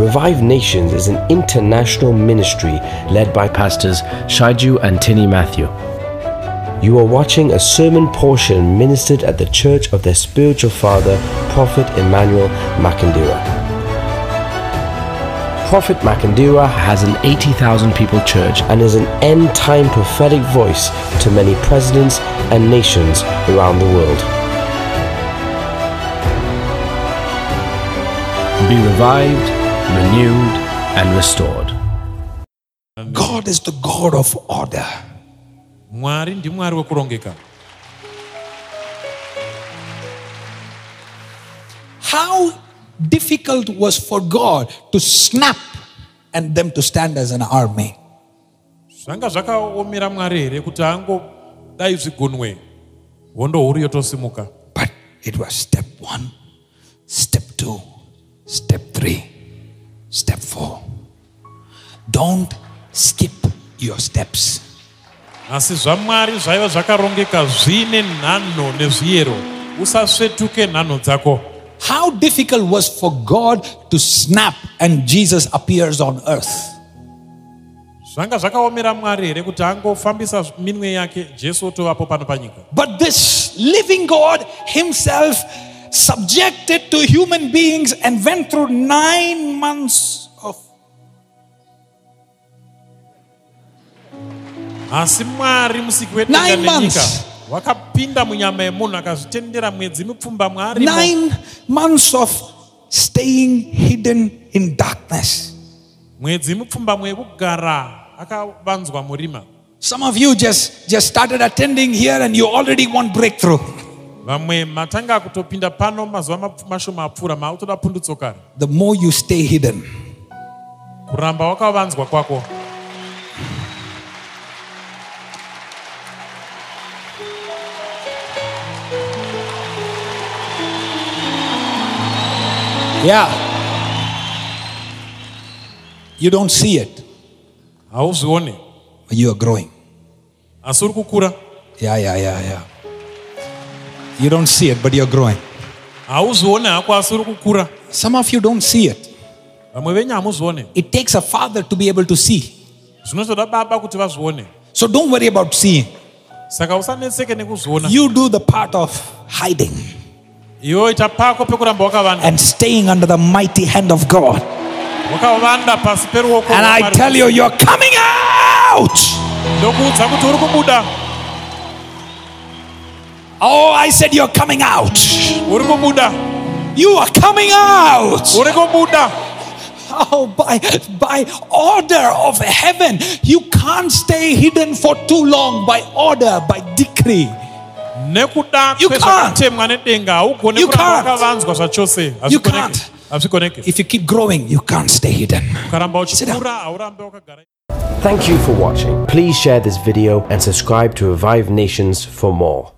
Revive Nations is an international ministry led by pastors Shaiju and Tini Matthew. You are watching a sermon portion ministered at the church of their spiritual father, Prophet Emmanuel Makandiwa. Prophet Makandiwa has an 80,000 people church and is an end time prophetic voice to many presidents and nations around the world. Be revived, renewed, and restored. God is the God of order. mwari ndimwari wekurongeka How difficult was for God to snap and them to stand as an army? zvanga zvakaomera mwari here kuti angodai zvigunwe hondo huru yotosimuka But it was step one, Don't skip your steps. asi zvamwari zvaiva zvakarongeka zviine nhanho nezviyero usasvetuke nhanho dzako How difficult was for God to snap and Jesus appears on earth? zvanga zvakaomera mwari here kuti angofambisa minwe yake jesu otovapo pano panyika But this living God Himself subjected to human beings and went through nine months asi mwari musiki wedenga nenyika wakapinda munyama yemunhu akazvitendera mwedzi mipfumba mwaarimo nine months of staying hidden in darkness. mwedzi mipfumba mwekugara akavanzwa murima. Some of you just, just started attending here and you already want breakthrough. vamwe matanga kutopinda pano mazuva mashoma apfuura maakutoda pundutso kare. The more you stay hidden, kuramba wakavanzwa kwako yeah. You don't see it, but you are growing. asi uri kukura Yeah, yeah, yeah, yeah. You don't see it, but you're growing. hauzvione hako asi kukura Some of you don't see it. It takes a father to be able to see. zvinotoda baba kuti vazvione So don't worry about seeing. Saka usanetseke nekuzviona You do the part of hiding iwe ita pako pekuramba wakavanda and staying under the mighty hand of God. wakavanda pasi peruoko And I tell you, you're coming out. ndokuudza kuti uri kubuda Oh, I said you're coming out. You are coming out. Uri kubuda Oh, by, by order of heaven. You can't stay hidden for too long by order, by decree. nekuda You kwezvakatemwa nedenga haugone You kuramba can't. wakavanzwa zvachose You Hazvikoneki. can't. If you keep growing, you can't stay hidden. ukaramba Sit down. uchikura haurambe wakagara Thank you for watching. Please share this video and subscribe to Revive Nations for more.